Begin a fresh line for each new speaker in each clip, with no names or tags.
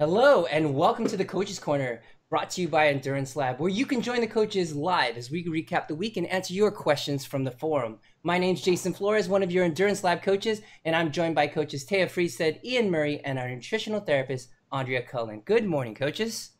Hello, and welcome to the Coaches Corner, brought to you by Endurance Lab, where you can join the coaches live as we recap the week and answer your questions from the forum. My name's Jason Flores, one of your Endurance Lab coaches, and I'm joined by coaches Taya Freestead, Ian Murray, and our nutritional therapist, Andrea Cullen. Good morning, coaches.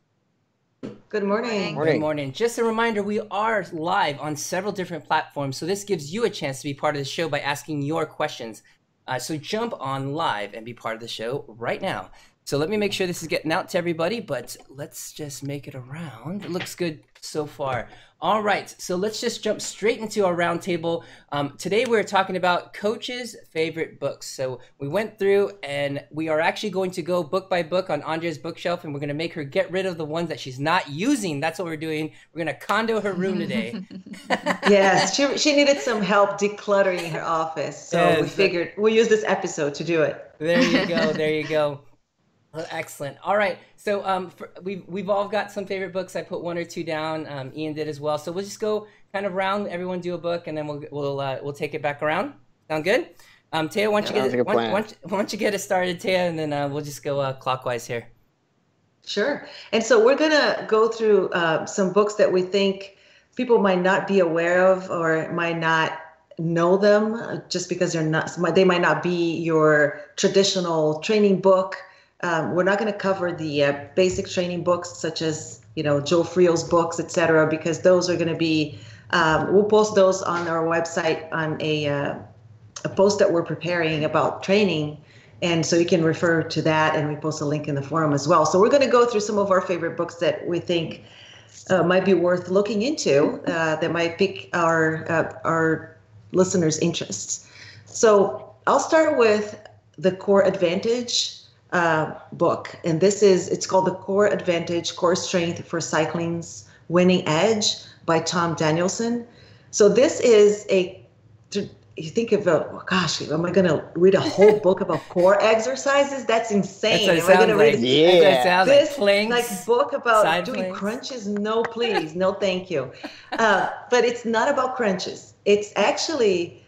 Good morning.
Morning. Good morning. Just a reminder, we are live on several different platforms, so this gives you a chance to be part of the show by asking your questions. Uh, so jump on live and be part of the show right now. So let me make sure this is getting out to everybody, but let's just make it around. It looks good so far. All right, so let's just jump straight into our roundtable. Um, today we're talking about coaches' favorite books. So we went through and we are actually going to go book by book on Andrea's bookshelf and we're going to make her get rid of the ones that she's not using. That's what we're doing. We're going to condo her room today.
yes, she, she needed some help decluttering her office. So yes, we figured we'll use this episode to do it.
There you go. There you go. Well, excellent. All right. So um, for, we've we've all got some favorite books. I put one or two down. Um, Ian did as well. So we'll just go kind of round. Everyone do a book, and then we'll we'll uh, we'll take it back around. Sound good? Um, Taya, why don't you get why, why, why, don't you get it started, Taya, and then uh, we'll just go uh, clockwise here.
Sure. And so we're gonna go through uh, some books that we think people might not be aware of or might not know them uh, just because they're not they might not be your traditional training book um, we're not going to cover the uh, basic training books such as you know Joe Friel's books, etc., because those are going to be. Um, we'll post those on our website on a uh, a post that we're preparing about training, and so you can refer to that, and we post a link in the forum as well. So we're going to go through some of our favorite books that we think uh, might be worth looking into, uh, that might pique our uh, our listeners' interests. So I'll start with the Core Advantage uh, book, and this is it's called the Core Advantage Core Strength for Cycling's Winning Edge by Tom Danielson. So this is a you think of a oh gosh, am I going to read a whole book about core exercises? That's insane.
That's am I going
like.
to read yeah.
this like, like book about doing planks. crunches? No, please, no, thank you. Uh, but it's not about crunches. It's actually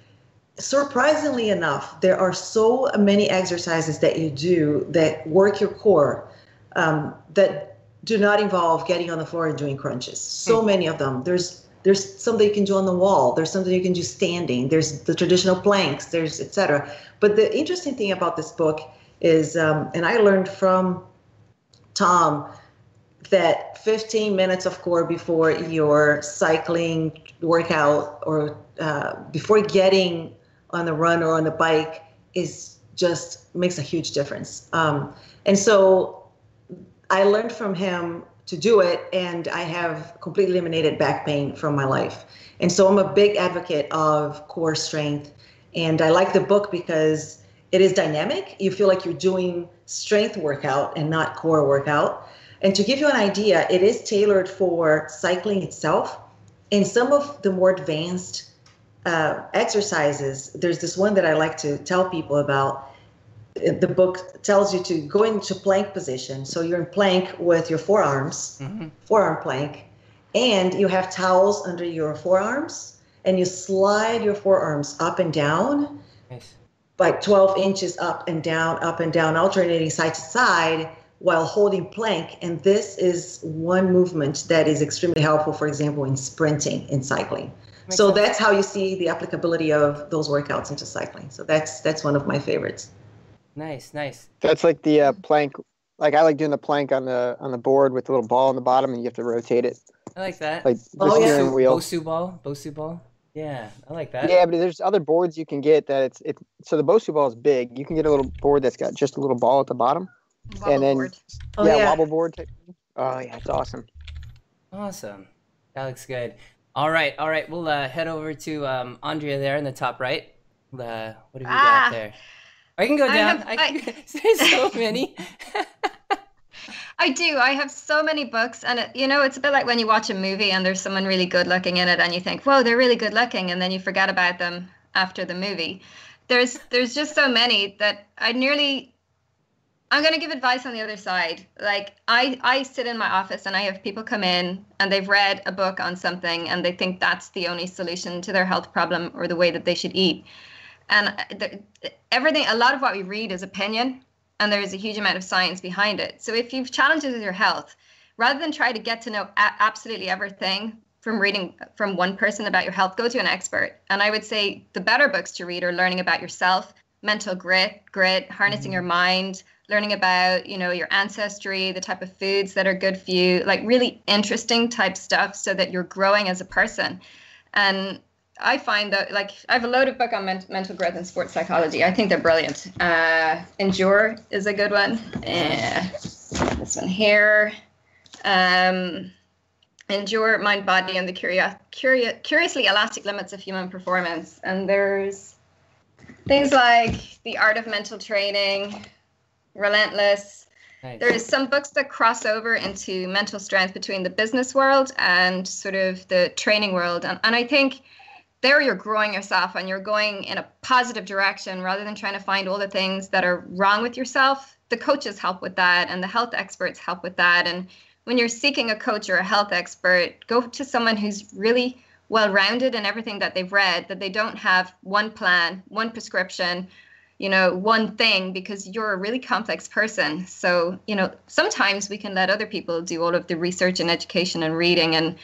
surprisingly enough, there are so many exercises that you do that work your core um, that do not involve getting on the floor and doing crunches. So mm. many of them. There's there's something you can do on the wall. There's something you can do standing. There's the traditional planks. There's etc. But the interesting thing about this book is, um, and I learned from Tom that 15 minutes of core before your cycling workout or uh, before getting on the run or on the bike is just makes a huge difference. Um, and so I learned from him to do it, and I have completely eliminated back pain from my life. And so I'm a big advocate of core strength. And I like the book because it is dynamic. You feel like you're doing strength workout and not core workout. And to give you an idea, it is tailored for cycling itself. And some of the more advanced uh, exercises, there's this one that I like to tell people about. The book tells you to go into plank position. So you're in plank with your forearms, mm-hmm. forearm plank, and you have towels under your forearms, and you slide your forearms up and down, nice. like 12 inches up and down, up and down, alternating side to side while holding plank. And this is one movement that is extremely helpful, for example, in sprinting in cycling. Makes so sense. that's how you see the applicability of those workouts into cycling. So that's that's one of my favorites.
Nice, nice.
That's like the uh, plank. Like I like doing the plank on the on the board with the little ball on the bottom, and you have to rotate it.
I like that.
Like the oh, steering
yeah.
wheel.
Bosu ball, Bosu ball. Yeah, I like that.
Yeah, but there's other boards you can get that it's it. So the Bosu ball is big. You can get a little board that's got just a little ball at the bottom,
wobble
and then
board.
Oh, yeah, yeah, wobble board. Oh yeah, it's awesome.
Awesome. That looks good. All right, all right. We'll uh, head over to um, Andrea there in the top right. Uh, what have you ah, got there? I can go down. I, have, I can, I... so many.
I do. I have so many books, and it, you know, it's a bit like when you watch a movie and there's someone really good looking in it, and you think, "Whoa, they're really good looking," and then you forget about them after the movie. There's there's just so many that I nearly I'm going to give advice on the other side. Like I I sit in my office and I have people come in and they've read a book on something and they think that's the only solution to their health problem or the way that they should eat. And the, everything a lot of what we read is opinion and there's a huge amount of science behind it. So if you've challenges with your health, rather than try to get to know a- absolutely everything from reading from one person about your health, go to an expert. And I would say the better books to read are learning about yourself, mental grit, grit, harnessing mm-hmm. your mind, learning about, you know, your ancestry, the type of foods that are good for you, like really interesting type stuff so that you're growing as a person. And I find that like I have a loaded book on men- mental growth and sports psychology. I think they're brilliant. Uh, Endure is a good one. Uh, this one here. Um, Endure Mind, Body, and the curio- curio- Curiously Elastic Limits of Human Performance. And there's things like The Art of Mental Training, Relentless. Nice. There's some books that cross over into mental strength between the business world and sort of the training world. And, and I think there you're growing yourself and you're going in a positive direction rather than trying to find all the things that are wrong with yourself. The coaches help with that and the health experts help with that. And when you're seeking a coach or a health expert, go to someone who's really well rounded in everything that they've read, that they don't have one plan, one prescription, you know, one thing, because you're a really complex person. So, you know, sometimes we can let other people do all of the research and education and reading and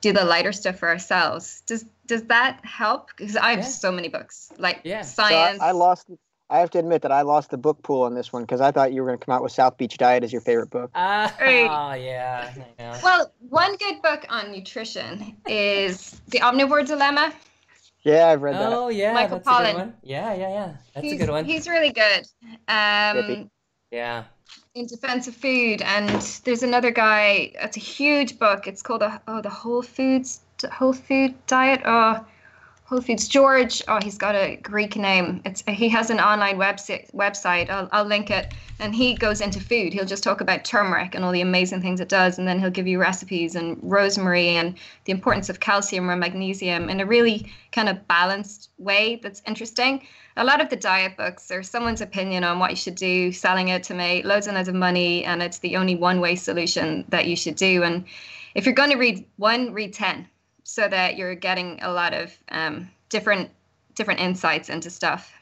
do the lighter stuff for ourselves. Does does that help? Because I have yeah. so many books, like yeah. science.
So I, I, lost. I have to admit that I lost the book pool on this one because I thought you were going to come out with South Beach Diet as your favorite book.
Uh, oh yeah,
yeah. Well, one good book on nutrition is The Omnivore Dilemma.
Yeah, I've read that.
Oh yeah, Michael that's Pollan. A good one. Yeah, yeah, yeah. That's
he's,
a good one.
He's really good. Um,
yeah
in defense of food and there's another guy it's a huge book it's called the oh the whole foods whole food diet oh Whole Foods George. Oh, he's got a Greek name. It's he has an online website. Website. I'll, I'll link it. And he goes into food. He'll just talk about turmeric and all the amazing things it does, and then he'll give you recipes and rosemary and the importance of calcium or magnesium in a really kind of balanced way that's interesting. A lot of the diet books are someone's opinion on what you should do, selling it to make loads and loads of money, and it's the only one-way solution that you should do. And if you're going to read one, read ten so that you're getting a lot of um, different different insights into stuff.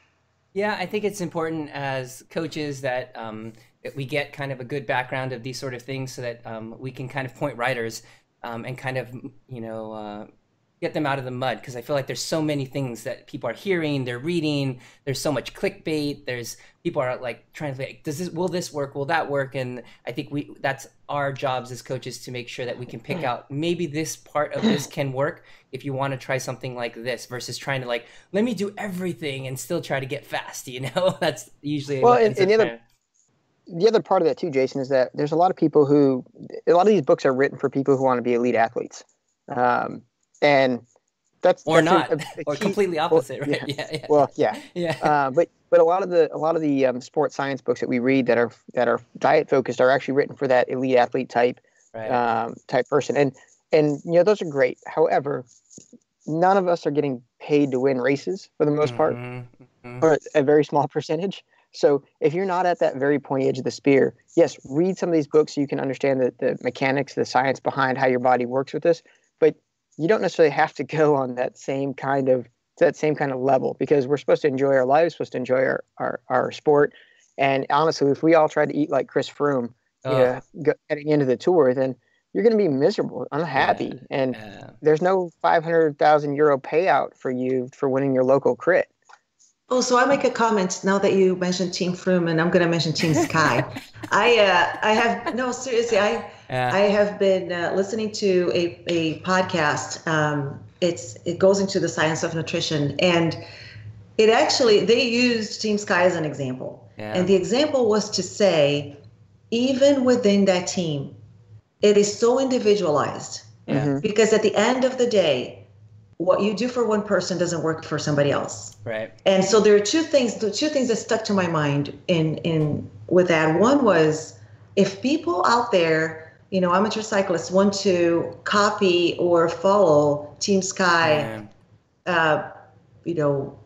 Yeah, I think it's important as coaches that um, we get kind of a good background of these sort of things, so that um, we can kind of point writers um, and kind of you know uh, get them out of the mud because I feel like there's so many things that people are hearing, they're reading. There's so much clickbait. There's people are like trying to like, does this will this work? Will that work? And I think we that's our jobs as coaches to make sure that we can pick out maybe this part of this can work if you want to try something like this versus trying to like let me do everything and still try to get fast. You know, that's usually
well. And, and the other the other part of that too, Jason, is that there's a lot of people who a lot of these books are written for people who want to be elite athletes. Um, and that's
or
that's
not, a, a or completely opposite, well, right?
Yeah. yeah, yeah. Well, yeah,
yeah.
Uh, but but a lot of the a lot of the um, sports science books that we read that are that are diet focused are actually written for that elite athlete type right. um, type person, and and you know those are great. However, none of us are getting paid to win races for the most part, mm-hmm. mm-hmm. or a very small percentage. So if you're not at that very pointy edge of the spear, yes, read some of these books so you can understand the, the mechanics, the science behind how your body works with this you don't necessarily have to go on that same kind of that same kind of level because we're supposed to enjoy our lives, supposed to enjoy our, our, our sport. And honestly, if we all try to eat like Chris Froome, oh. you know, getting into the tour, then you're going to be miserable, unhappy, yeah. and yeah. there's no 500,000 euro payout for you for winning your local crit.
Oh, so I make a comment now that you mentioned Team Froome, and I'm going to mention Team Sky. I uh, I have no seriously. I yeah. I have been uh, listening to a a podcast. Um, it's it goes into the science of nutrition, and it actually they used Team Sky as an example, yeah. and the example was to say, even within that team, it is so individualized. Yeah. Mm-hmm. Because at the end of the day, what you do for one person doesn't work for somebody else.
Right.
And so there are two things, the two things that stuck to my mind in in with that. One was if people out there, you know, amateur cyclists want to copy or follow Team Sky, uh, you know,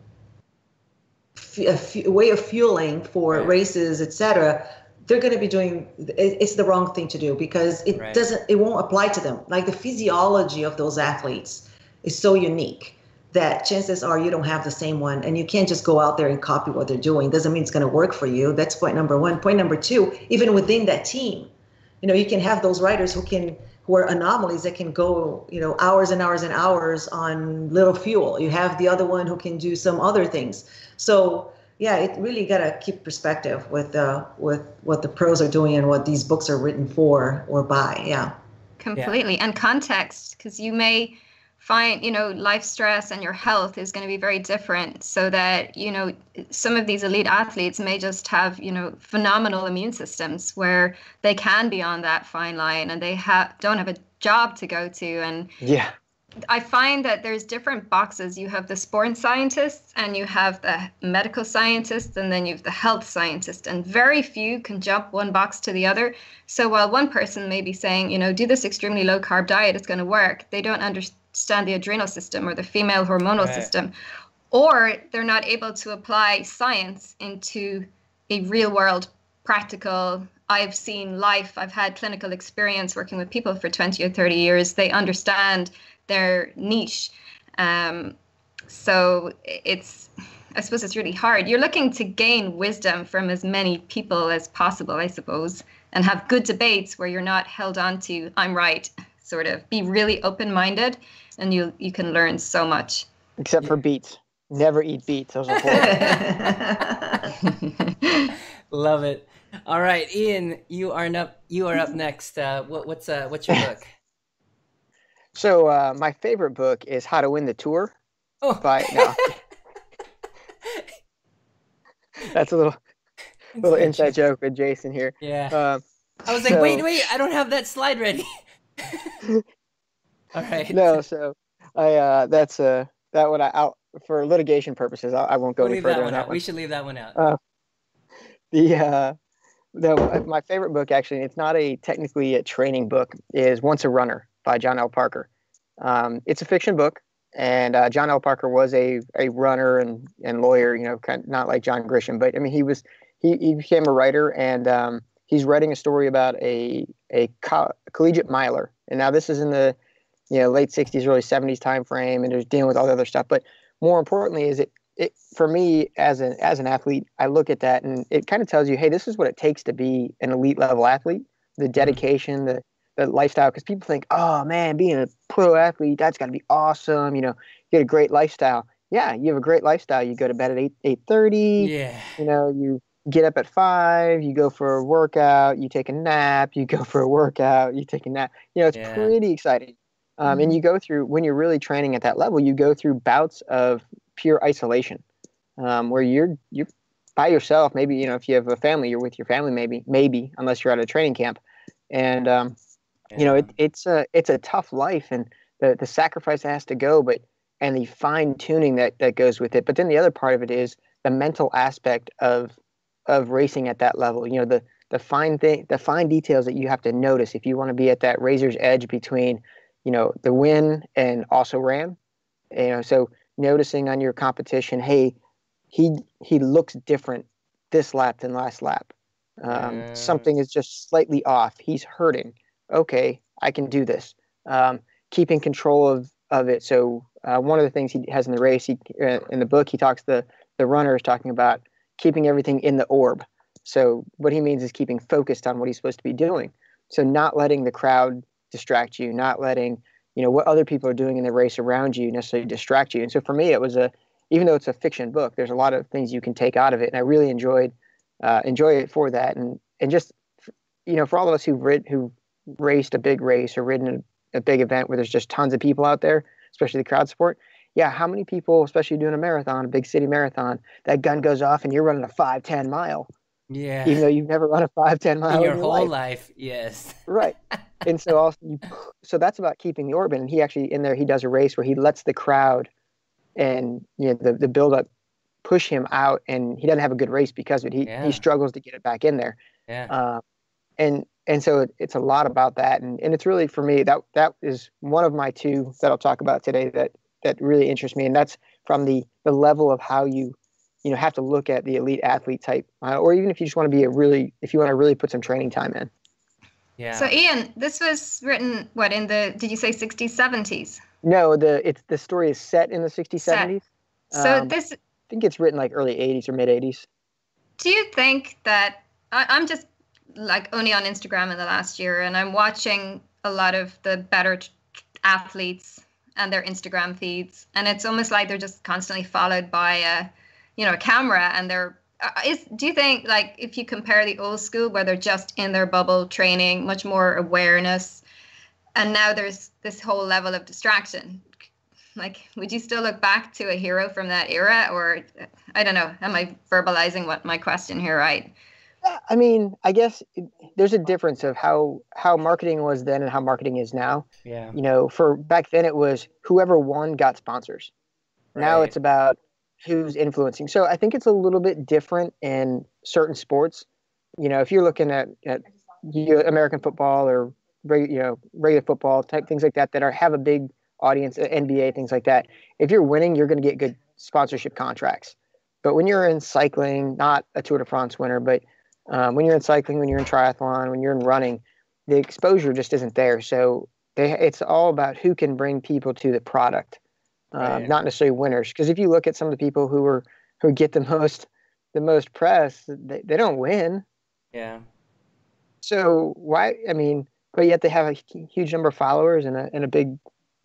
f- a way of fueling for right. races, etc. They're going to be doing it's the wrong thing to do because it right. doesn't it won't apply to them. Like the physiology of those athletes is so unique that chances are you don't have the same one and you can't just go out there and copy what they're doing. Doesn't mean it's going to work for you. That's point number one. Point number two even within that team you know you can have those writers who can who are anomalies that can go you know hours and hours and hours on little fuel. You have the other one who can do some other things. So yeah it really got to keep perspective with uh with what the pros are doing and what these books are written for or by. Yeah.
Completely. Yeah. and context because you may find you know life stress and your health is going to be very different so that you know some of these elite athletes may just have you know phenomenal immune systems where they can be on that fine line and they have don't have a job to go to and
yeah
I find that there's different boxes. You have the sports scientists and you have the medical scientists and then you have the health scientist and very few can jump one box to the other. So while one person may be saying, you know, do this extremely low carb diet, it's going to work, they don't understand understand the adrenal system or the female hormonal right. system, or they're not able to apply science into a real world practical. I've seen life, I've had clinical experience working with people for 20 or 30 years. They understand their niche. Um, so it's, I suppose it's really hard. You're looking to gain wisdom from as many people as possible, I suppose, and have good debates where you're not held on to, I'm right, sort of. Be really open minded and you you can learn so much.
Except for beets. Never eat beets. Those are
Love it. All right, Ian, you are up. You are up next. Uh, what, what's uh, what's your book?
So uh, my favorite book is How to Win the Tour. Oh. By no. That's a little little inside joke with Jason here.
Yeah. Um, I was like, so... wait, wait, I don't have that slide ready. All right.
No, so I uh, that's uh that one I out for litigation purposes. I, I won't go we'll any further that on that
out.
one.
We should leave that one out.
Uh, the uh, the my favorite book actually, it's not a technically a training book, is Once a Runner by John L. Parker. Um, it's a fiction book, and uh, John L. Parker was a, a runner and, and lawyer. You know, kind of not like John Grisham, but I mean, he was he, he became a writer, and um, he's writing a story about a a co- collegiate miler. And now this is in the you know late 60s early 70s time frame and was dealing with all the other stuff. But more importantly is it it for me as an as an athlete i look at that and it kind of tells you hey this is what it takes to be an elite level athlete. The mm-hmm. dedication the the lifestyle because people think oh man being a pro athlete that's got to be awesome you know you get a great lifestyle. Yeah you have a great lifestyle. You go to bed at 8 8.30
yeah.
you know you get up at five, you go for a workout, you take a nap, you go for a workout, you take a nap. You know, it's yeah. pretty exciting. Um, mm-hmm. And you go through, when you're really training at that level, you go through bouts of pure isolation um, where you're, you're by yourself. Maybe, you know, if you have a family, you're with your family, maybe, maybe, unless you're at a training camp. And, um, yeah. you know, it, it's a, it's a tough life and the, the sacrifice has to go, but, and the fine tuning that, that goes with it. But then the other part of it is the mental aspect of, of racing at that level, you know, the, the fine thing, the fine details that you have to notice if you want to be at that razor's edge between, you know, the win and also ram. You know, so noticing on your competition, hey, he he looks different this lap than last lap. Um. Something is just slightly off. He's hurting. Okay, I can do this. Um, keeping control of of it. So uh, one of the things he has in the race, he, uh, in the book, he talks the the runner is talking about keeping everything in the orb. So what he means is keeping focused on what he's supposed to be doing. So not letting the crowd distract you, not letting you know what other people are doing in the race around you necessarily distract you. And so for me, it was a even though it's a fiction book, there's a lot of things you can take out of it, and I really enjoyed uh, enjoy it for that. And and just you know for all of us who've rid, who raced a big race or ridden a, a big event where there's just tons of people out there, especially the crowd support. Yeah, how many people, especially doing a marathon, a big city marathon, that gun goes off and you're running a five, ten mile
yeah.
Even though you've never run a five, ten mile
in your,
in
whole
life.
life. Yes.
right. And so also, you, so that's about keeping the orbit. And he actually in there he does a race where he lets the crowd and you know the the build up push him out, and he doesn't have a good race because of it. He yeah. he struggles to get it back in there.
Yeah. Uh,
and and so it, it's a lot about that, and and it's really for me that that is one of my two that I'll talk about today that that really interests me, and that's from the the level of how you you know have to look at the elite athlete type, uh, or even if you just want to be a really if you want to really put some training time in.
Yeah.
So Ian, this was written what in the did you say 60s 70s?
No, the it's the story is set in the 60s, set. 70s.
So um, this
I think it's written like early 80s or mid 80s.
Do you think that I, I'm just like only on Instagram in the last year and I'm watching a lot of the better t- athletes and their Instagram feeds. And it's almost like they're just constantly followed by a you know a camera and they're uh, is do you think like if you compare the old school where they're just in their bubble training much more awareness and now there's this whole level of distraction? Like would you still look back to a hero from that era? Or i don't know am i verbalizing what my question here right
i mean i guess there's a difference of how how marketing was then and how marketing is now
yeah
you know for back then it was whoever won got sponsors right. now it's about who's influencing so i think it's a little bit different in certain sports you know if you're looking at, at american football or you know regular football type things like that that are have a big audience, uh, NBA, things like that. If you're winning, you're going to get good sponsorship contracts. But when you're in cycling, not a Tour de France winner, but um, when you're in cycling, when you're in triathlon, when you're in running, the exposure just isn't there. So they, it's all about who can bring people to the product, um, right. not necessarily winners. Because if you look at some of the people who are who get the most the most press, they, they don't win.
Yeah.
So why? I mean, but yet they have a huge number of followers and a and a big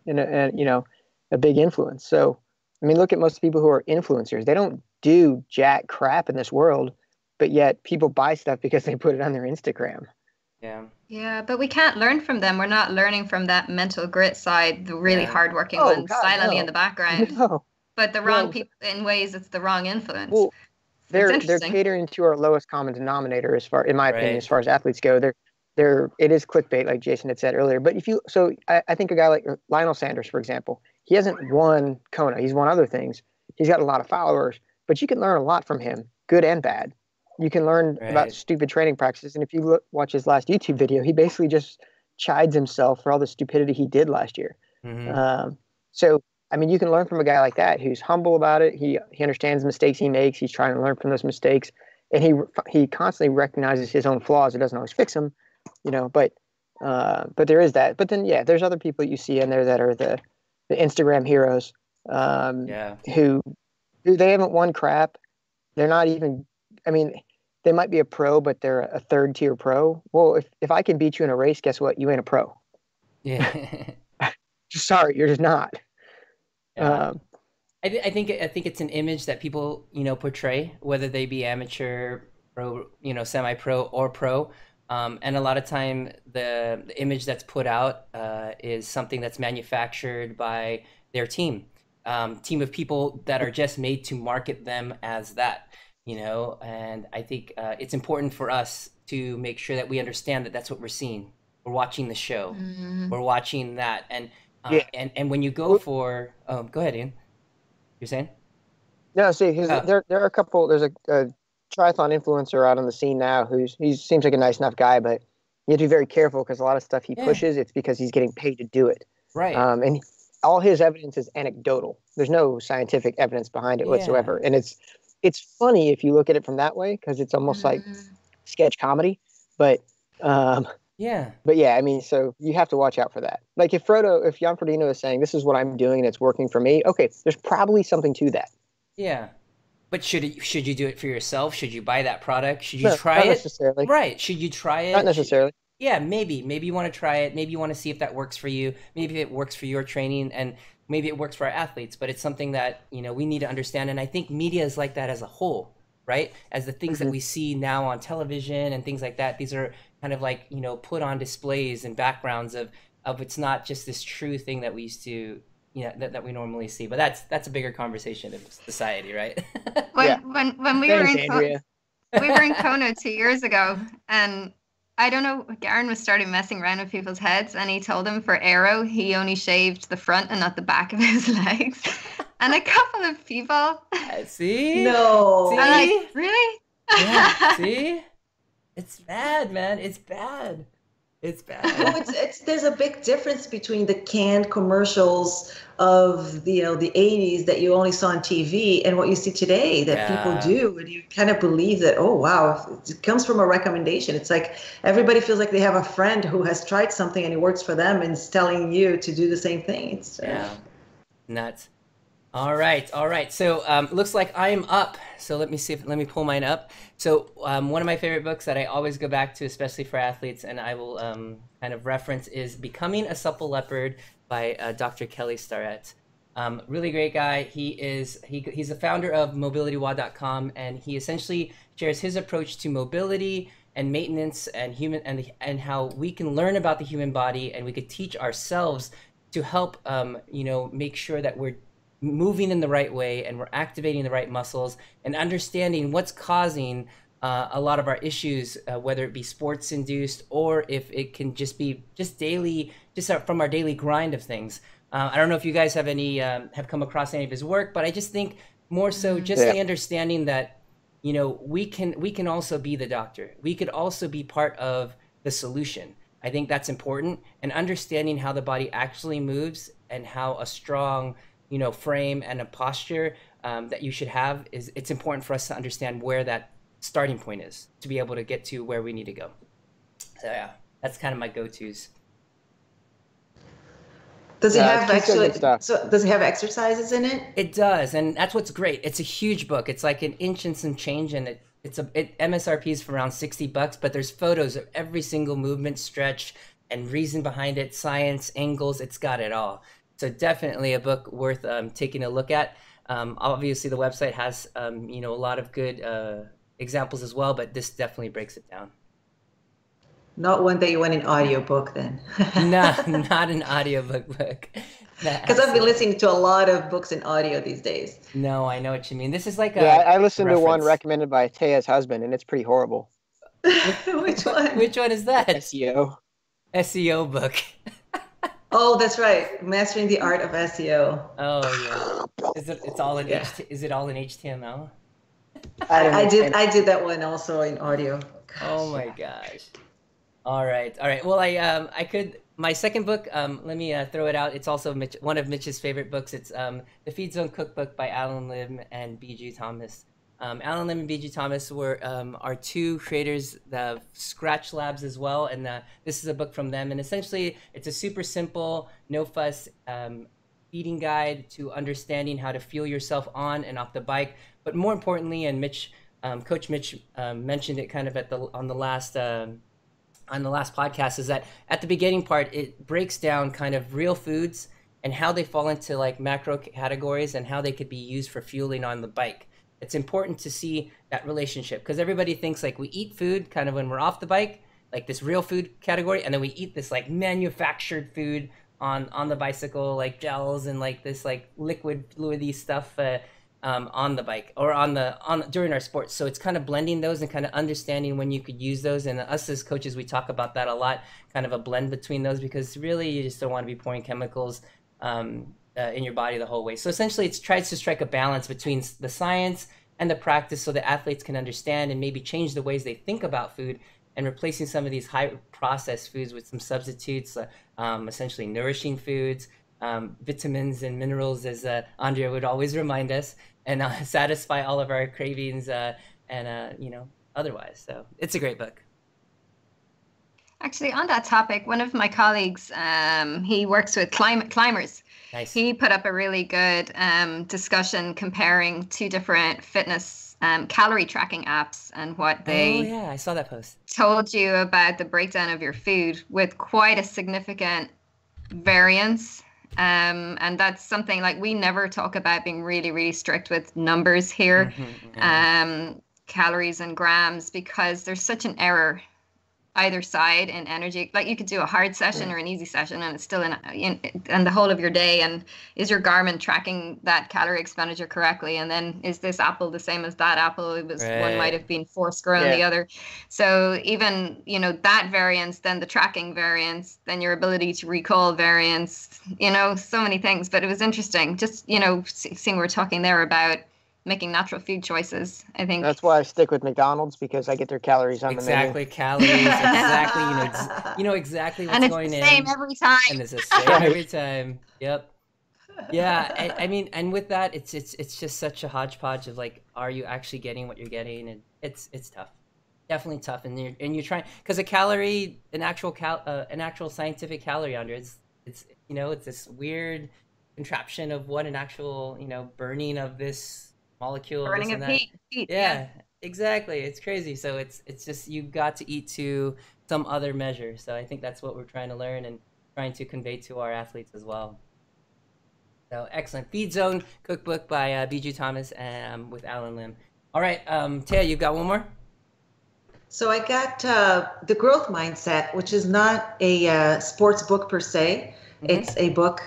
and, a, and you know a big influence. So I mean, look at most people who are influencers. They don't do jack crap in this world, but yet people buy stuff because they put it on their Instagram.
Yeah.
Yeah, but we can't learn from them. We're not learning from that mental grit side, the really yeah. hardworking oh, ones God, silently no. in the background. No. But the wrong no. people in ways it's the wrong influence.
Well, they're they're catering to our lowest common denominator as far in my right. opinion, as far as athletes go. They're there it is clickbait like jason had said earlier but if you so I, I, think a guy like uh, lionel sanders for example he hasn't won kona he's won other things he's got a lot of followers but you can learn a lot from him good and bad you can learn right. about stupid training practices and if you look watch his last youtube video he basically just chides himself for all the stupidity he did last year mm-hmm. um, so i mean you can learn from a guy like that who's humble about it he he understands the mistakes he makes he's trying to learn from those mistakes and he he constantly recognizes his own flaws it doesn't always fix them you know, but uh, but there is that. But then yeah, there's other people you see in there that are the the Instagram heroes. Um,
yeah.
Who, who they haven't won crap. They're not even. I mean, they might be a pro, but they're a third tier pro. Well, if if I can beat you in a race, guess what? You ain't a pro.
Yeah.
Sorry, you're just not.
Yeah. Um, I, th- I think I think it's an image that people you know portray, whether they be amateur, pro, you know, semi-pro or pro. Um, and a lot of time, the, the image that's put out uh, is something that's manufactured by their team, um, team of people that are just made to market them as that. You know, and I think uh, it's important for us to make sure that we understand that that's what we're seeing. We're watching the show. Mm-hmm. We're watching that, and uh, yeah. and and when you go for, um, go ahead, Ian. You're saying?
No, see, uh, there there are a couple. There's a, a triathlon influencer out on the scene now who's he seems like a nice enough guy, but you have to be very careful because a lot of stuff he yeah. pushes, it's because he's getting paid to do it.
Right.
Um, and all his evidence is anecdotal. There's no scientific evidence behind it yeah. whatsoever. And it's it's funny if you look at it from that way because it's almost mm-hmm. like sketch comedy. But um,
yeah.
But yeah, I mean, so you have to watch out for that. Like if Frodo, if Jan Frodeno is saying this is what I'm doing and it's working for me, okay, there's probably something to that.
Yeah. But should it, should you do it for yourself? Should you buy that product? Should you no, try not it? Necessarily. Right. Should you try it?
Not necessarily. Should,
yeah, maybe. Maybe you want to try it. Maybe you want to see if that works for you. Maybe it works for your training and maybe it works for our athletes, but it's something that, you know, we need to understand and I think media is like that as a whole, right? As the things mm-hmm. that we see now on television and things like that, these are kind of like, you know, put on displays and backgrounds of of it's not just this true thing that we used to yeah that, that we normally see but that's that's a bigger conversation of society right
when, yeah. when when we Thanks, were in Kona, we were in Kona two years ago and I don't know Garen was starting messing around with people's heads and he told them for aero he only shaved the front and not the back of his legs. And a couple of people.
Uh, see?
No.
See?
like really?
Yeah see? It's bad man. It's bad It's bad.
Well, it's, it's there's a big difference between the canned commercials of the you know the 80s that you only saw on TV and what you see today that yeah. people do, and you kind of believe that oh wow, it comes from a recommendation. It's like everybody feels like they have a friend who has tried something and it works for them and is telling you to do the same thing. It's,
uh, nuts. All right, all right. So um, looks like I am up. So let me see if let me pull mine up. So um, one of my favorite books that I always go back to, especially for athletes, and I will um, kind of reference is "Becoming a Supple Leopard" by uh, Dr. Kelly Starrett. Um, really great guy. He is he, he's the founder of MobilityWOD.com, and he essentially shares his approach to mobility and maintenance and human and and how we can learn about the human body and we could teach ourselves to help um, you know make sure that we're moving in the right way and we're activating the right muscles and understanding what's causing uh, a lot of our issues, uh, whether it be sports induced or if it can just be just daily, just from our daily grind of things. Uh, I don't know if you guys have any um, have come across any of his work, but I just think more so mm-hmm. just yeah. the understanding that you know we can we can also be the doctor. We could also be part of the solution. I think that's important and understanding how the body actually moves and how a strong you know frame and a posture um, that you should have is it's important for us to understand where that starting point is to be able to get to where we need to go. So yeah that's kind of my go-to's.
Does it have actually so does it have exercises in it?
It does and that's what's great. It's a huge book. It's like an inch and some change and it. It's a it msrp is for around 60 bucks but there's photos of every single movement stretch and reason behind it science angles it's got it all so definitely a book worth um, taking a look at. Um, obviously, the website has um, you know a lot of good uh, examples as well, but this definitely breaks it down.
Not one that you want an audiobook then.
no, not an audiobook book.
Because I've been listening to a lot of books in audio these days.
No, I know what you mean. This is like a
yeah. I listened reference. to one recommended by Taya's husband, and it's pretty horrible.
Which one?
Which one is that?
SEO.
SEO book.
Oh, that's right. Mastering the art of
SEO. Oh yeah. Is it? It's all in yeah. HT, Is it all in HTML?
I, I did. I did that one also in audio.
Gosh. Oh my gosh. All right. All right. Well, I um I could my second book. Um, let me uh, throw it out. It's also Mitch, one of Mitch's favorite books. It's um the Feed Zone Cookbook by Allen Lim and Biju Thomas. Um, Allen Lim and Biju Thomas were um, are two creators of Skratch Labs as well, and uh, this is a book from them. And essentially, it's a super simple, no fuss um, eating guide to understanding how to fuel yourself on and off the bike. But more importantly, and Mitch, um, Coach Mitch um, mentioned it kind of at the on the last um, on the last podcast, is that at the beginning part, it breaks down kind of real foods and how they fall into like macro categories and how they could be used for fueling on the bike it's important to see that relationship because everybody thinks like we eat food kind of when we're off the bike like this real food category and then we eat this like manufactured food on on the bicycle like gels and like this like liquid fluidy stuff uh, um, on the bike or on the on during our sports. So it's kind of blending those and kind of understanding when you could use those. And us as coaches we talk about that a lot kind of a blend between those because really you just don't want to be pouring chemicals um, uh, in your body the whole way. So essentially, it tries to strike a balance between the science and the practice so that athletes can understand and maybe change the ways they think about food and replacing some of these high processed foods with some substitutes, uh, um, essentially nourishing foods, um, vitamins and minerals, as uh, Andrea would always remind us, and uh, satisfy all of our cravings uh, and, uh, you know, otherwise. So it's a great book.
Actually, on that topic, one of my colleagues, um, he works with climate climbers. Nice. He put up a really good um, discussion comparing two different fitness um, calorie tracking apps and what they.
Oh yeah, I saw that post.
Told you about the breakdown of your food with quite a significant variance. Um, and that's something like we never talk about being really, really strict with numbers here, mm-hmm, mm-hmm. Um, calories and grams, because there's such an error either side in energy. Like you could do a hard session or an easy session and it's still in, in and the whole of your day. And is your garmin tracking that calorie expenditure correctly? And then is this apple the same as that apple? It was right. one might have been forced grown yeah. the other. So even you know that variance then the tracking variance then your ability to recall variance you know so many things. But it was interesting just you know seeing we're talking there about making natural food choices. I think
that's why I stick with McDonald's because I get their calories on
exactly,
the
menu. Calories, exactly. You know, you know exactly what's
and it's
going
the
in.
Same every time.
And it's the same every time. Yep. Yeah, I, I, mean, and with that, it's it's it's just such a hodgepodge of like, are you actually getting what you're getting? And it's it's tough, definitely tough. And you're and you're trying because a calorie, an actual cal, uh, an actual scientific calorie under it's it's you know it's this weird contraption of what an actual you know burning of this molecule
burning
of
heat, heat
yeah,
yeah,
exactly. It's crazy. So it's it's just you've got to eat to some other measure. So i think that's what we're trying to learn and trying to convey to our athletes as well. So excellent. Feed zone cookbook by uh, biju thomas um, with allen lim. All right um, taya you got one more?
So I got uh, the growth mindset, which is not a uh, sports book per se. Mm-hmm. It's a book,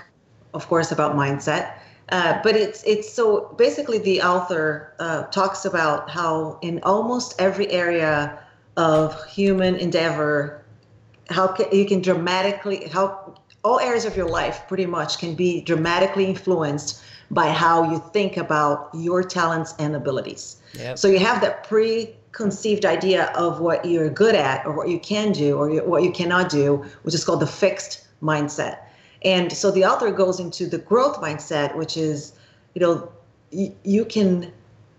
of course, about mindset. Uh, but it's it's so basically the author uh, talks about how in almost every area of human endeavor, how can, you can dramatically how all areas of your life pretty much can be dramatically influenced by how you think about your talents and abilities. Yep. So you have that pre conceived idea of what you're good at or what you can do or what you cannot do, which is called the fixed mindset. And so the author goes into the growth mindset, which is, you know, y- you can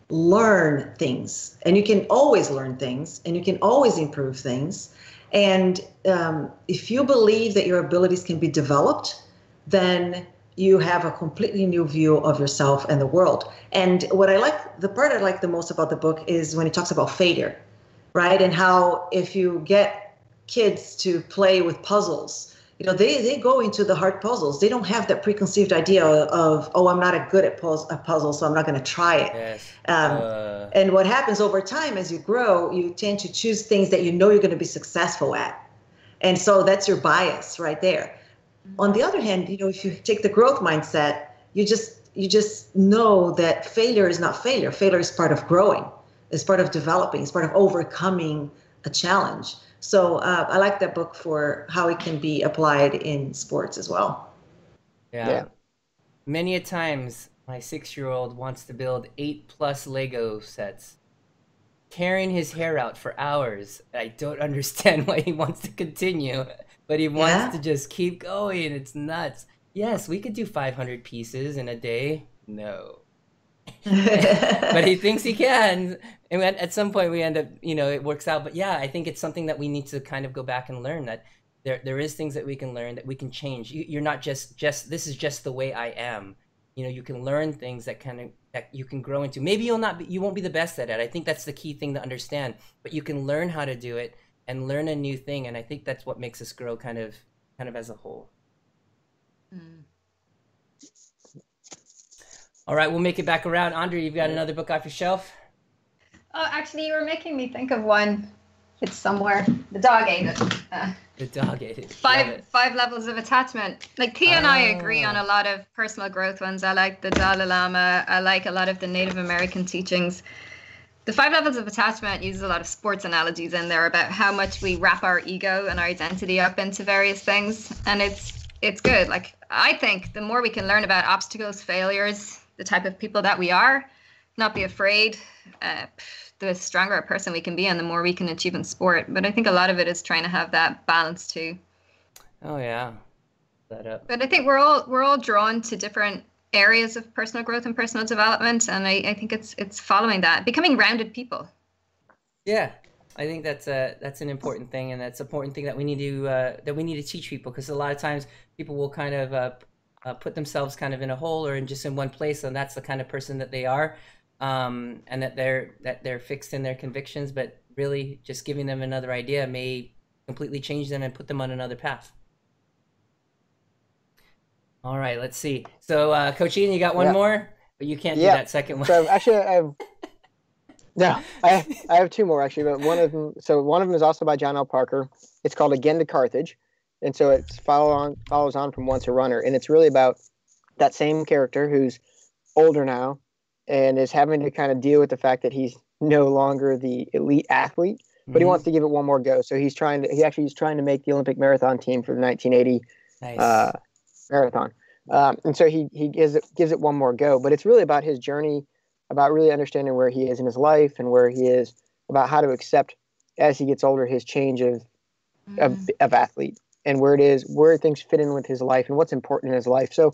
learn things and you can always learn things and you can always improve things. And um, if you believe that your abilities can be developed, then you have a completely new view of yourself and the world. And what I like, the part I like the most about the book is when he talks about failure, right? And how if you get kids to play with puzzles, you know, they, they go into the hard puzzles. They don't have that preconceived idea of, oh, I'm not a good at puzzle, a puzzle so I'm not going to try it.
Yes.
Um, uh... And what happens over time as you grow, you tend to choose things that you know you're going to be successful at. And so that's your bias right there on the other hand, you know, if you take the growth mindset, you just you just know that failure is not failure. Failure is part of growing. It's part of developing. It's part of overcoming a challenge. So uh, I like that book for how it can be applied in sports as well.
Yeah. yeah. Many a times, my six-year-old wants to build eight plus Lego sets, tearing his hair out for hours. I don't understand why he wants to continue but he wants yeah. to just keep going. It's nuts. Yes, we could do 500 pieces in a day. No. but he thinks he can. And at some point we end up, you know, it works out. But yeah, I think it's something that we need to kind of go back and learn that there there is things that we can learn that we can change. You, you're not just just this is just the way I am. You know, you can learn things that kind of that you can grow into. Maybe you'll not be, you won't be the best at it. I think that's the key thing to understand. But you can learn how to do it and learn a new thing and i think that's what makes us grow kind of kind of as a whole mm. All right we'll make it back around. Andre you've got another book off your shelf?
Oh actually you were making me think of one. It's somewhere. The dog ate it. Uh,
the dog ate it.
Five it. five levels of attachment. Like oh. and i agree on a ah. lot of personal growth ones. I like the dalai lama. I like a lot of the native american teachings. The five levels of attachment uses a lot of sports analogies in there about how much we wrap our ego and our identity up into various things. And it's it's good. Like i think the more we can learn about obstacles failures the type of people that we are. Not be afraid uh, the stronger a person we can be and the more we can achieve in sport. But i think a lot of it is trying to have that balance too.
Oh yeah. That up.
But i think we're all we're all drawn to different areas of personal growth and personal development and I, I think it's it's following that becoming rounded people.
Yeah. I think that's a that's an important thing, and that's an important thing that we need to uh, that we need to teach people because a lot of times people will kind of uh, uh, put themselves kind of in a hole or in just in one place, and that's the kind of person that they are, um, and that they're that they're fixed in their convictions. But really, just giving them another idea may completely change them and put them on another path. All right, let's see. So, uh, Coach Ian, you got one yeah. more, but you can't yeah. do that second one.
So actually, I have no, I have, I have two more actually, but one of them. So one of them is also by John L. Parker. It's called Again to Carthage, and so it follow on follows on from Once a Runner, and it's really about that same character who's older now and is having to kind of deal with the fact that he's no longer the elite athlete, but mm-hmm. he wants to give it one more go. So he's trying to he actually is trying to make the Olympic marathon team for the 1980 nice. uh, marathon. Um, and so he he gives it gives it one more go. But it's really about his journey about really understanding where he is in his life and where he is about how to accept as he gets older his change of mm. of, of athlete and where it is where things fit in with his life and what's important in his life. So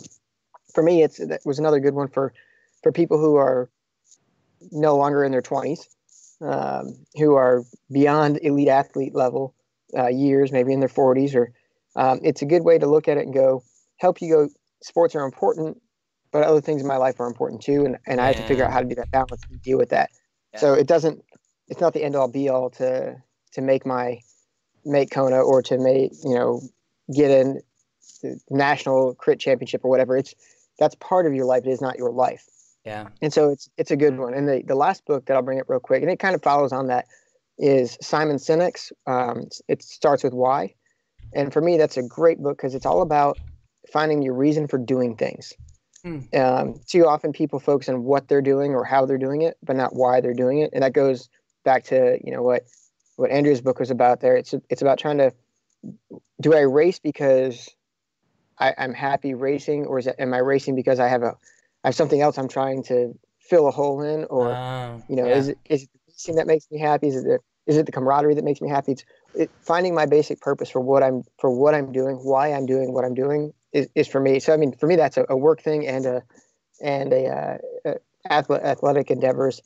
for me it's that was another good one for for people who are no longer in their 20s um, who are beyond elite athlete level uh, years maybe in their 40s or um, it's a good way to look at it and go help you go sports are important but other things in my life are important too. And, and i have to figure out how to do that balance and deal with that. Yeah. so it doesn't it's not the end all be all to to make my make Kona or to make you know get in the national crit championship or whatever. It's that's part of your life. It is not your life.
Yeah.
And so it's it's a good one. And the the last book that I'll bring up real quick, and it kind of follows on that, is Simon Sinek's. Um, it starts with why, and for me that's a great book because it's all about finding your reason for doing things. Mm. Um, too often people focus on what they're doing or how they're doing it, but not why they're doing it, and that goes back to you know what what Andrea's book was about there. It's it's about trying to do I race because I, am happy racing, or is it, am I racing because I have a I have something else I'm trying to fill a hole in, or uh, you know, yeah. is it is it the racing that makes me happy? Is it the is it the camaraderie that makes me happy? It's it, finding my basic purpose for what I'm for what I'm doing, why I'm doing what I'm doing is, is for me. So I mean, for me, that's a, a work thing and a and a, uh, a athletic endeavors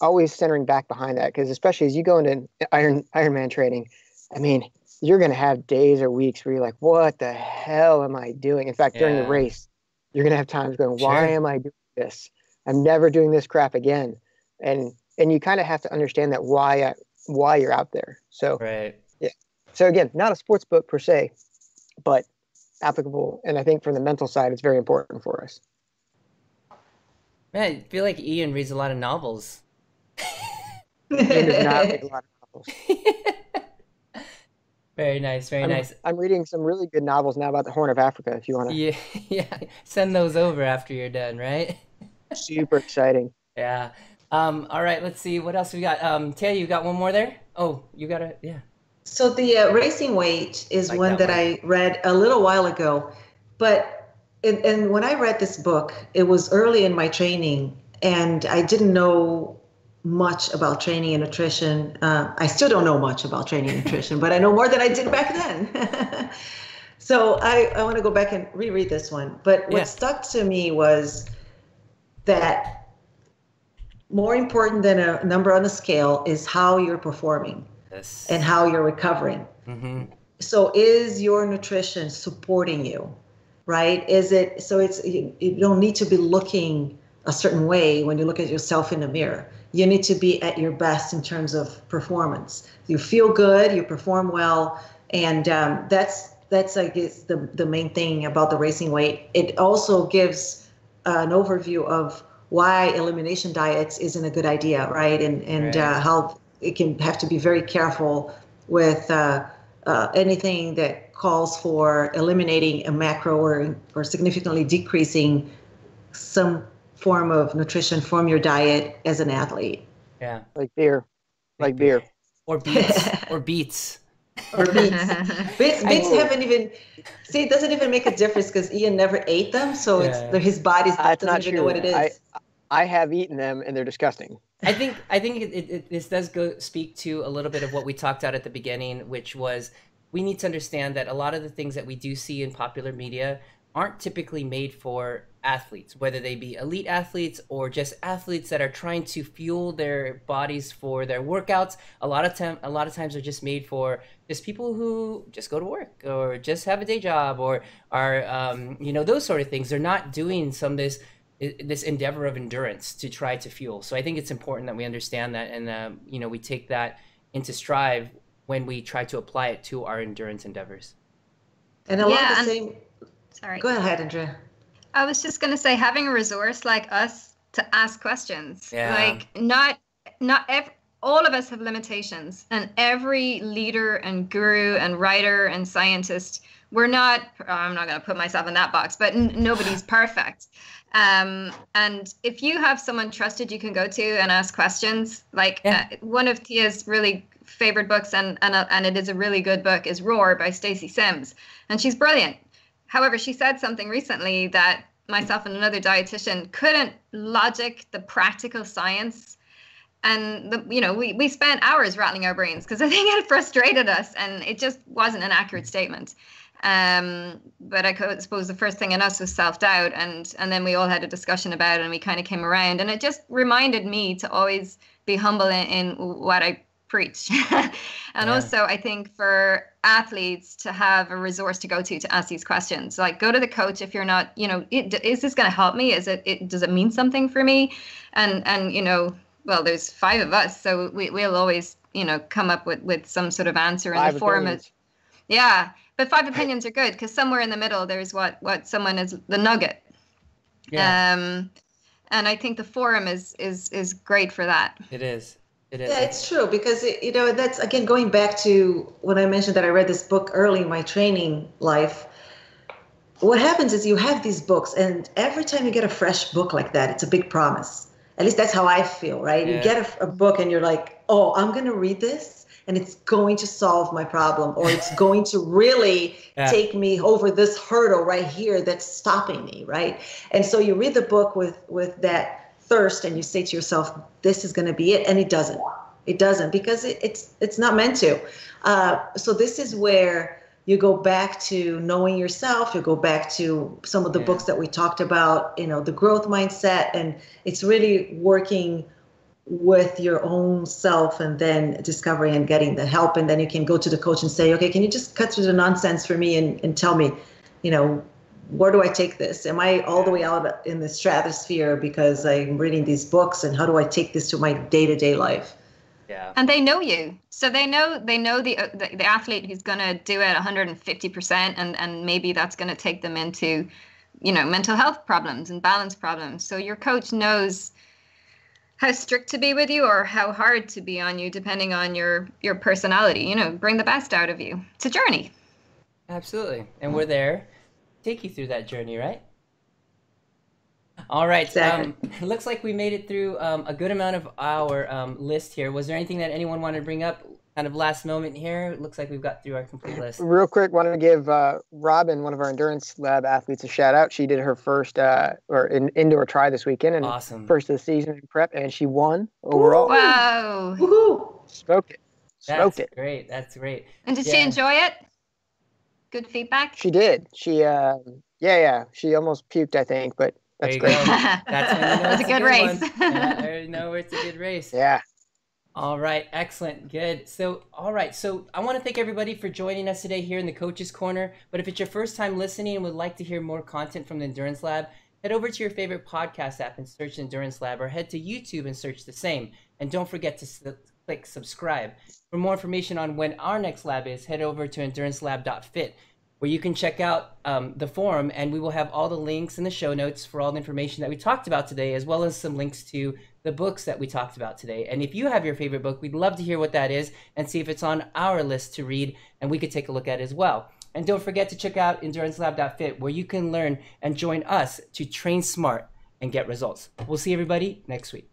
always centering back behind that because especially as you go into Iron Ironman training, I mean, you're going to have days or weeks where you're like, what the hell am I doing? In fact, yeah. during the race, you're going to have times going, why sure. am I doing this? I'm never doing this crap again. And and you kind of have to understand that why why you're out there. So
right.
Yeah. So again, not a sports book per se, but applicable. And I think from the mental side, it's very important for us.
Man, I feel like Ian reads a lot of novels very nice, very
I'm,
nice.
I'm reading some really good novels now about the Horn of Africa. If you want to,
yeah, yeah, send those over after you're done, right?
Super exciting.
Yeah. Um. All right. Let's see what else we got. Um. Tay, you got one more there? Oh, you got it. Yeah.
So the uh, racing weight is like one that, that I read a little while ago, but and, and when I read this book, it was early in my training, and I didn't know much about training and nutrition. Uh, I still don't know much about training and nutrition, but I know more than I did back then. so I, I want to go back and reread this one. But what yeah. stuck to me was that more important than a number on the scale is how you're performing yes. and how you're recovering. Mm-hmm. So is your nutrition supporting you? Right? Is it so? It's you, you don't need to be looking a certain way when you look at yourself in the mirror you need to be at your best in terms of performance. You feel good, you perform well, and um, that's that's I guess the the main thing about the racing weight. It also gives uh, an overview of why elimination diets isn't a good idea, right? And and right. Uh, how it can have to be very careful with uh, uh anything that calls for eliminating a macro or or significantly decreasing some form of nutrition from your diet as an athlete.
Yeah.
Like beer. Like beer.
Or beets. or beets.
or beets. beets, beets haven't even see it doesn't even make a difference because Ian never ate them, so yeah. it's his body uh, doesn't even true. know what it is.
I, I have eaten them and they're disgusting.
I think I think it, it, it, this does go speak to a little bit of what we talked about at the beginning, which was we need to understand that a lot of the things that we do see in popular media aren't typically made for athletes, whether they be elite athletes or just athletes that are trying to fuel their bodies for their workouts. A lot of time, a lot of times, are just made for just people who just go to work or just have a day job or are, um, you know, those sort of things. They're not doing some of this this endeavor of endurance to try to fuel. So I think it's important that we understand that, and uh, you know, we take that into strive when we try to apply it to our endurance endeavors.
And along yeah, the same. Sorry. Go ahead, Andrea.
I was just gonna say having a resource like us to ask questions. Yeah. Like not not every all of us have limitations and every leader and guru and writer and scientist we're not i'm not going to put myself in that box but n- nobody's perfect um, and if you have someone trusted you can go to and ask questions like yeah. uh, one of tia's really favorite books and and, uh, and it is a really good book is roar by stacy sims and she's brilliant However, she said something recently that myself and another dietitian couldn't logic the practical science. And the, you know we, we spent hours rattling our brains because i think it frustrated us and it just wasn't an accurate statement. Um, but i suppose the first thing in us was self-doubt and and then we all had a discussion about it and we kind of came around. And it just reminded me to always be humble in, in what i preach and yeah. also i think for athletes to have a resource to go to to ask these questions like go to the coach if you're not you know is this going to help me is it, it does it mean something for me and and you know well, there's five of us, so we, we'll always, you know, come up with, with some sort of answer in five the form of, yeah. But five opinions are good because somewhere in the middle, there's what what someone is the nugget. Yeah. Um, and I think the forum is is is great for that.
It is. It is.
Yeah, it's true because it, you know that's again going back to when I mentioned that I read this book early in my training life. What happens is you have these books, and every time you get a fresh book like that, it's a big promise at least that's how I feel, right? Yeah. You get a, a, book and you're like, oh, I'm going to read this and it's going to solve my problem or it's going to really yeah. take me over this hurdle right here that's stopping me, right? And so you read the book with with that thirst and you say to yourself, this is going to be it, and it doesn't. It doesn't because it, it's it's not meant to. Uh, so this is where you go back to knowing yourself you go back to some of the yeah. books that we talked about you know the growth mindset and it's really working with your own self and then discovering and getting the help and then you can go to the coach and say okay can you just cut through the nonsense for me and, and tell me you know where do i take this am i all the way out in the stratosphere because i'm reading these books and how do i take this to my day-to-day life
yeah. And they know you. So they know they know the the, the athlete who's going to do it 150% and and maybe that's going to take them into you know mental health problems and balance problems. So your coach knows how strict to be with you or how hard to be on you depending on your your personality, you know, bring the best out of you. It's a journey.
Absolutely. And we're there take you through that journey, right? All right. Exactly. Um, looks like we made it through um, a good amount of our um, list here. Was there anything that anyone wanted to bring up? Kind of last moment here. It looks like we've got through our complete list.
Real quick, wanted to give uh, Robin, one of our endurance lab athletes, a shout out. She did her first uh, or in, indoor tri this weekend and
awesome.
first of the season in prep, and she won overall.
Wow!
Woohoo! Smoked it. Smoked
That's it. Great. That's great.
And did yeah. she enjoy it? Good feedback.
She did. She, uh, yeah, yeah. She almost puked, I think, but that's great.
That's when you know it's a good, good race.
yeah, you know it's a good race.
Yeah.
All right, excellent, good. So, all right, so I want to thank everybody for joining us today here in the Coaches Corner. But if it's your first time listening and would like to hear more content from the Endurance Lab, head over to your favorite podcast app and search Endurance Lab, or head to YouTube and search the same. And don't forget to su- click subscribe. For more information on when our next lab is, head over to endurancelab.fit where you can check out um, the forum and we will have all the links in the show notes for all the information that we talked about today as well as some links to the books that we talked about today. And if you have your favorite book we'd love to hear what that is and see if it's on our list to read and we could take a look at as well. And don't forget to check out endurancelab.fit where you can learn and join us to train smart and get results. We'll see everybody next week